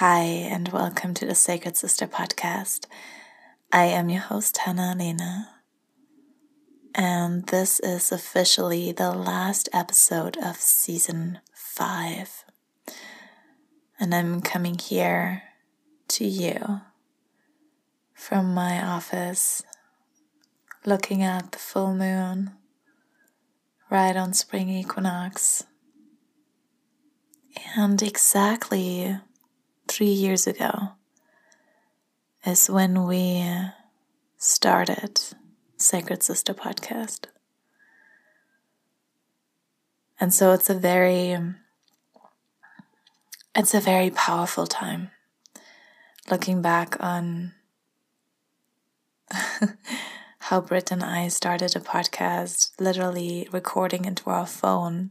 Hi, and welcome to the Sacred Sister podcast. I am your host, Hannah Lena, and this is officially the last episode of season five. And I'm coming here to you from my office, looking at the full moon right on spring equinox. And exactly three years ago is when we started Sacred Sister podcast. And so it's a very it's a very powerful time looking back on how Britt and I started a podcast, literally recording into our phone.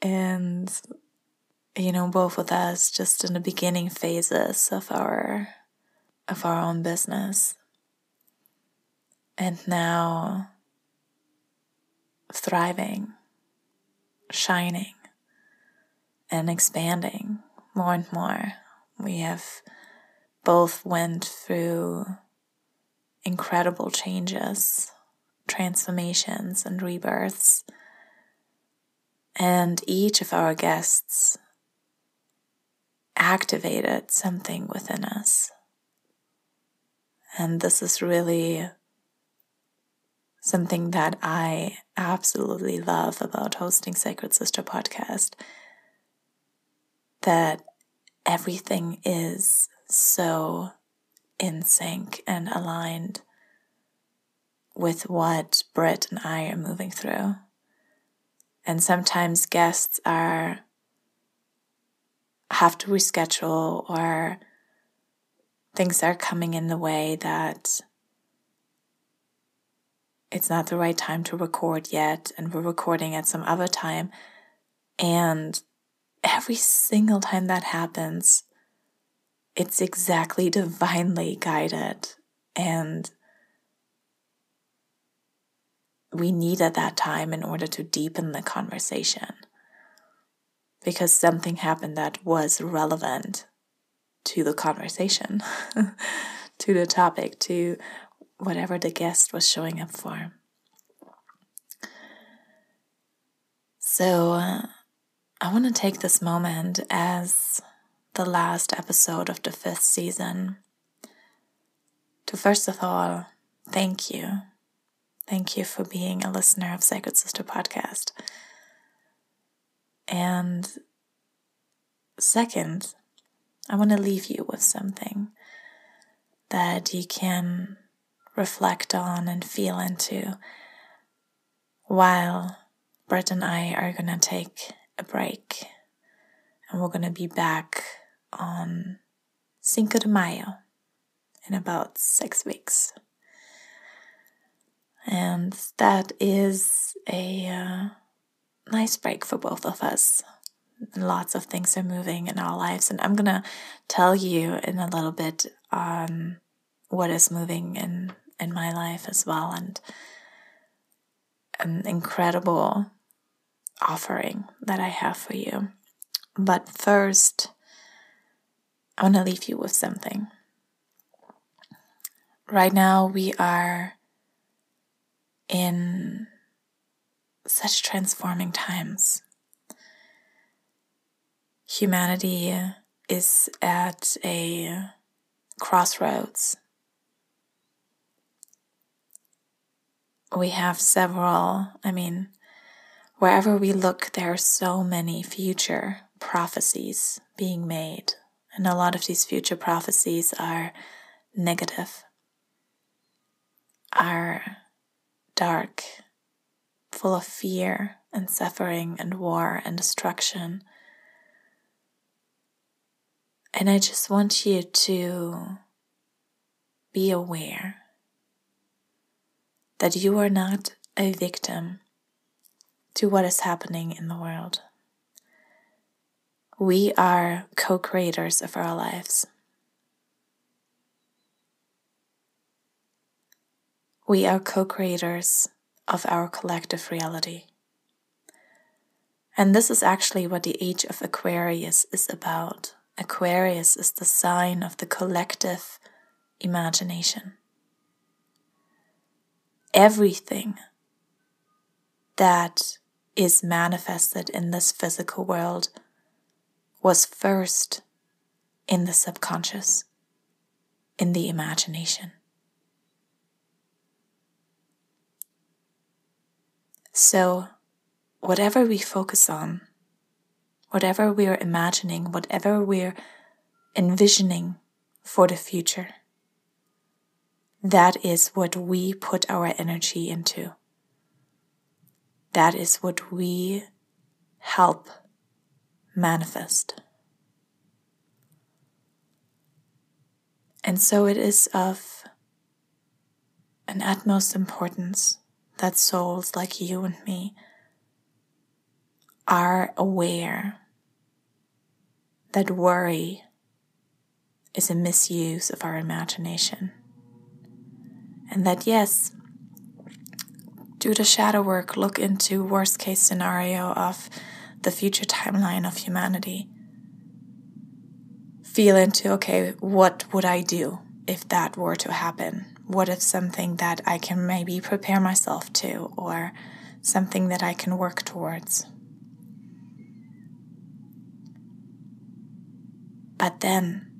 And you know, both of us just in the beginning phases of our of our own business. And now thriving, shining, and expanding more and more. We have both went through incredible changes, transformations, and rebirths. And each of our guests activated something within us. And this is really something that I absolutely love about hosting Sacred Sister podcast that everything is so in sync and aligned with what Britt and I are moving through. And sometimes guests are have to reschedule or things are coming in the way that it's not the right time to record yet and we're recording at some other time. And every single time that happens it's exactly divinely guided. And we needed that time in order to deepen the conversation because something happened that was relevant to the conversation, to the topic, to whatever the guest was showing up for. So, uh, I want to take this moment as the last episode of the fifth season to first of all thank you. Thank you for being a listener of Sacred Sister Podcast. And second, I want to leave you with something that you can reflect on and feel into while Britt and I are going to take a break. And we're going to be back on Cinco de Mayo in about six weeks. And that is a uh, nice break for both of us. Lots of things are moving in our lives, and I'm gonna tell you in a little bit on what is moving in in my life as well, and an incredible offering that I have for you. But first, I want to leave you with something. Right now, we are in such transforming times. Humanity is at a crossroads. We have several, I mean, wherever we look, there are so many future prophecies being made. And a lot of these future prophecies are negative, are dark, full of fear and suffering and war and destruction. And I just want you to be aware that you are not a victim to what is happening in the world. We are co creators of our lives. We are co creators of our collective reality. And this is actually what the age of Aquarius is about. Aquarius is the sign of the collective imagination. Everything that is manifested in this physical world was first in the subconscious, in the imagination. So, whatever we focus on, whatever we're imagining, whatever we're envisioning for the future, that is what we put our energy into. That is what we help manifest. And so it is of an utmost importance that souls like you and me are aware that worry is a misuse of our imagination. And that, yes, do the shadow work, look into worst case scenario of the future timeline of humanity. Feel into, okay, what would I do if that were to happen? What if something that I can maybe prepare myself to, or something that I can work towards? But then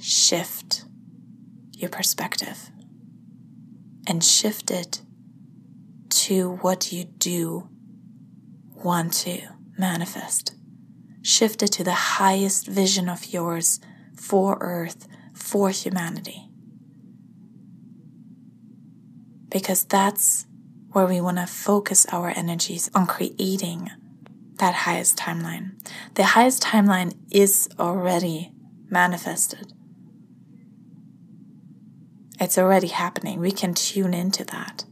shift your perspective and shift it to what you do want to manifest. Shift it to the highest vision of yours for Earth, for humanity. Because that's where we want to focus our energies on creating that highest timeline. The highest timeline is already manifested. It's already happening. We can tune into that.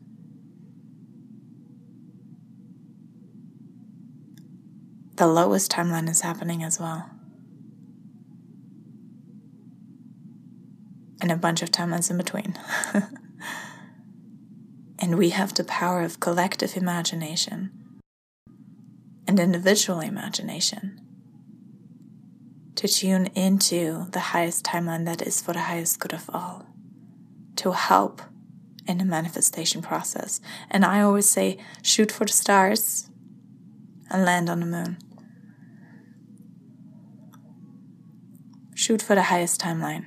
The lowest timeline is happening as well. And a bunch of timelines in between. and we have the power of collective imagination and individual imagination to tune into the highest timeline that is for the highest good of all, to help in the manifestation process. And I always say, shoot for the stars and land on the moon. Shoot for the highest timeline.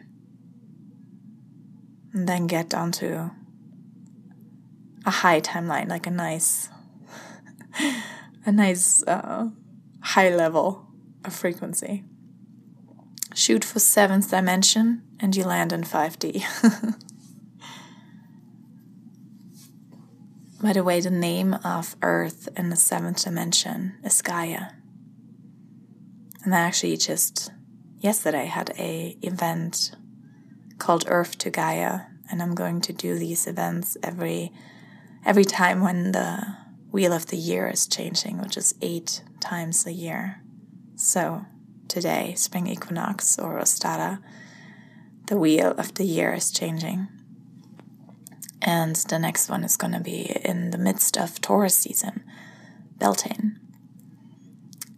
And then get onto a high timeline, like a nice, a nice uh, high level of frequency. Shoot for seventh dimension and you land in 5D. By the way, the name of Earth in the seventh dimension is Gaia. And I actually just yesterday had a event called Earth to Gaia, and I'm going to do these events every every time when the wheel of the year is changing, which is eight times a year. So today, spring equinox or Ostara, the wheel of the year is changing. And the next one is going to be in the midst of Taurus season, Beltane,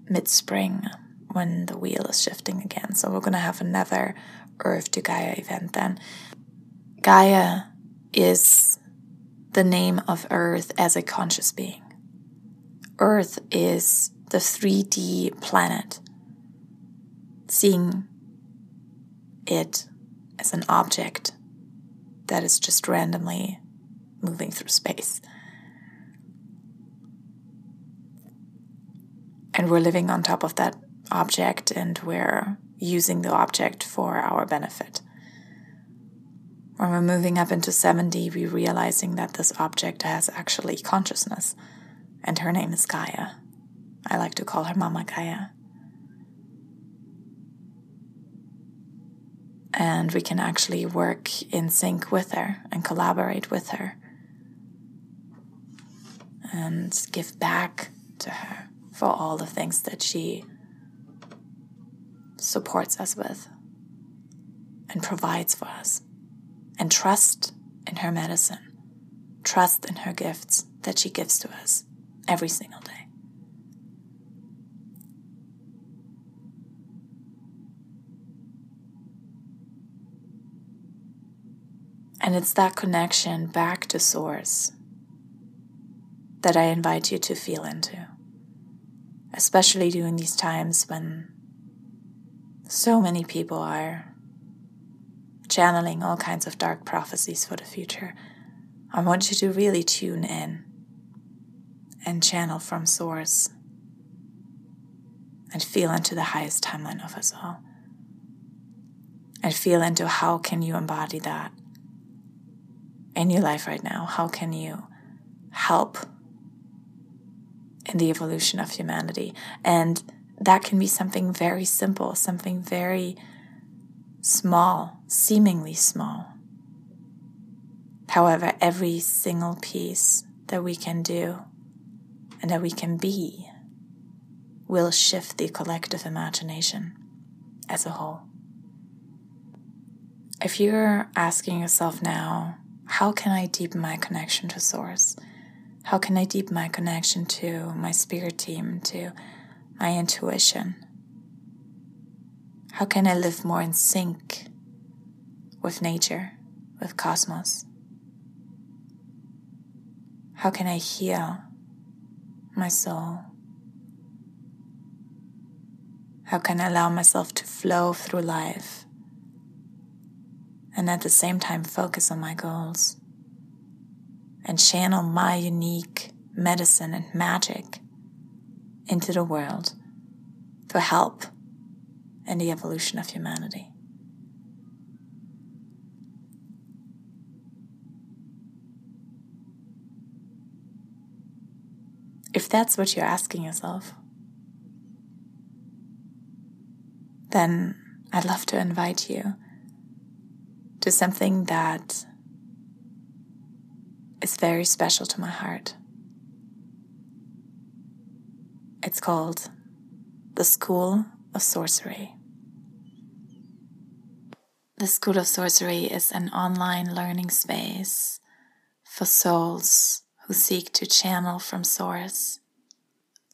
mid spring, when the wheel is shifting again. So we're going to have another Earth to Gaia event then. Gaia is the name of Earth as a conscious being. Earth is the 3D planet. Seeing it as an object that is just randomly moving through space. And we're living on top of that object and we're using the object for our benefit. When we're moving up into 7D, we're realizing that this object has actually consciousness, and her name is Gaia. I like to call her Mama Gaia. and we can actually work in sync with her and collaborate with her and give back to her for all the things that she supports us with and provides for us and trust in her medicine, trust in her gifts that she gives to us every single day. And it's that connection back to Source that I invite you to feel into, especially during these times when so many people are channeling all kinds of dark prophecies for the future. I want you to really tune in and channel from Source and feel into the highest timeline of us all. And feel into how can you embody that in your life right now? How can you help in the evolution of humanity? And that can be something very simple something very small seemingly small however every single piece that we can do and that we can be will shift the collective imagination as a whole. If you're asking yourself now, how can I deepen my connection to Source? How can I deepen my connection to my spirit team, to my intuition? How can I live more in sync with nature, with cosmos? How can I heal my soul? How can I allow myself to flow through life and at the same time focus on my goals and channel my unique medicine and magic into the world to help in the evolution of humanity? If that's what you're asking yourself, then I'd love to invite you to something that is very special to my heart. It's called the School of Sorcery. The School of Sorcery is an online learning space for souls who seek to channel from Source,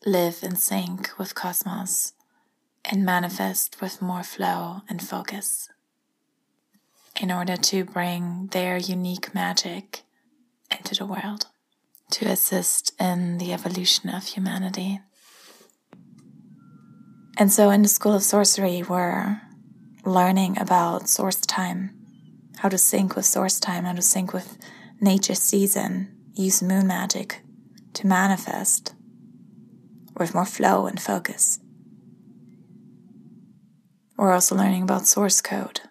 live in sync with Cosmos and manifest with more flow and focus in order to bring their unique magic into the world to assist in the evolution of humanity. And so, in the School of Sorcery, we're learning about source time, how to sync with source time, how to sync with nature's season, use moon magic to manifest with more flow and focus. We're also learning about source code,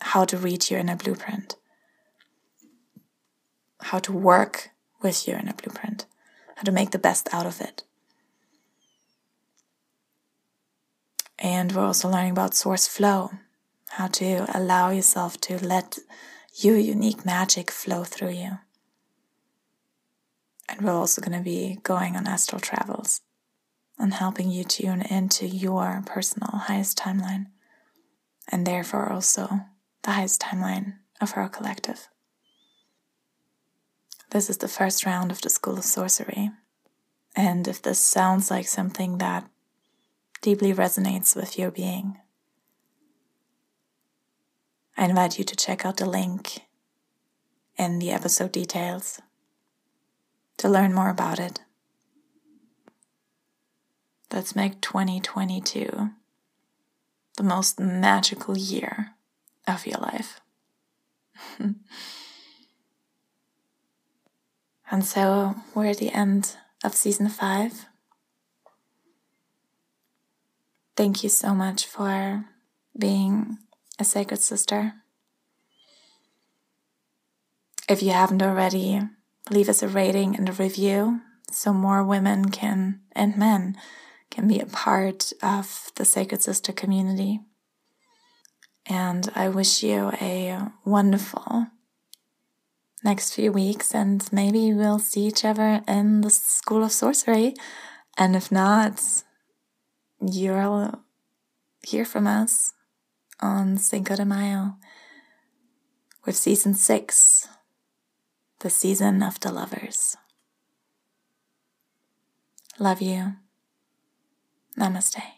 how to read your inner blueprint, how to work with your inner blueprint, how to make the best out of it. And we're also learning about source flow, how to allow yourself to let your unique magic flow through you. And we're also going to be going on astral travels and helping you tune into your personal highest timeline, and therefore also the highest timeline of our collective. This is the first round of the School of Sorcery, and if this sounds like something that deeply resonates with your being, I invite you to check out the link in the episode details to learn more about it Let's make 2022 the most magical year of your life. and so we're at the end of season five. Thank you so much for being a sacred sister. If you haven't already, leave us a rating and a review so more women can and men can be a part of the Sacred Sister community. And I wish you a wonderful next few weeks, and maybe we'll see each other in the School of Sorcery. And if not, you'll hear from us on Cinco de Mayo with season six, the season of the lovers. Love you. Namaste.